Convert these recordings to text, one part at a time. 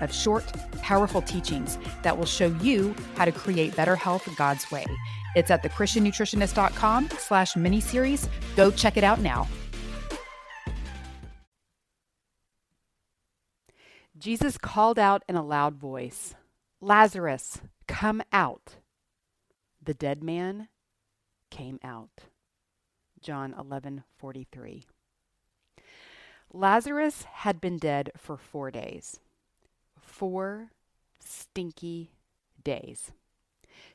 of short, powerful teachings that will show you how to create better health God's way. It's at thechristiannutritionist.com slash miniseries. Go check it out now. Jesus called out in a loud voice, Lazarus, come out. The dead man came out. John 11:43. Lazarus had been dead for 4 days four stinky days.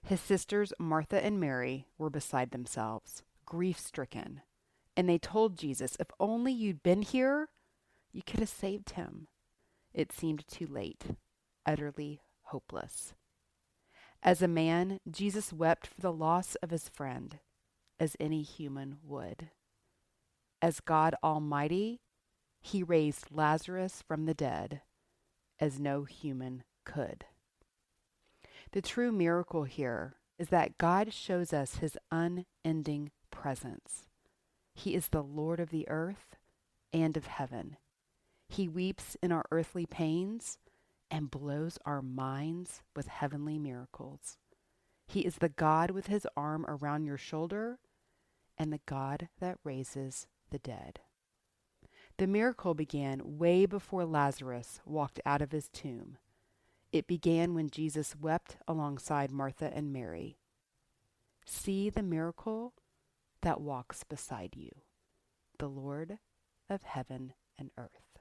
His sisters, Martha and Mary, were beside themselves, grief stricken, and they told Jesus, If only you'd been here, you could have saved him. It seemed too late, utterly hopeless. As a man, Jesus wept for the loss of his friend, as any human would. As God Almighty, he raised Lazarus from the dead as no human could. The true miracle here is that God shows us his unending presence. He is the Lord of the earth and of heaven. He weeps in our earthly pains and blows our minds with heavenly miracles. He is the God with his arm around your shoulder and the God that raises the dead. The miracle began way before Lazarus walked out of his tomb. It began when Jesus wept alongside Martha and Mary. See the miracle that walks beside you, the Lord of heaven and earth.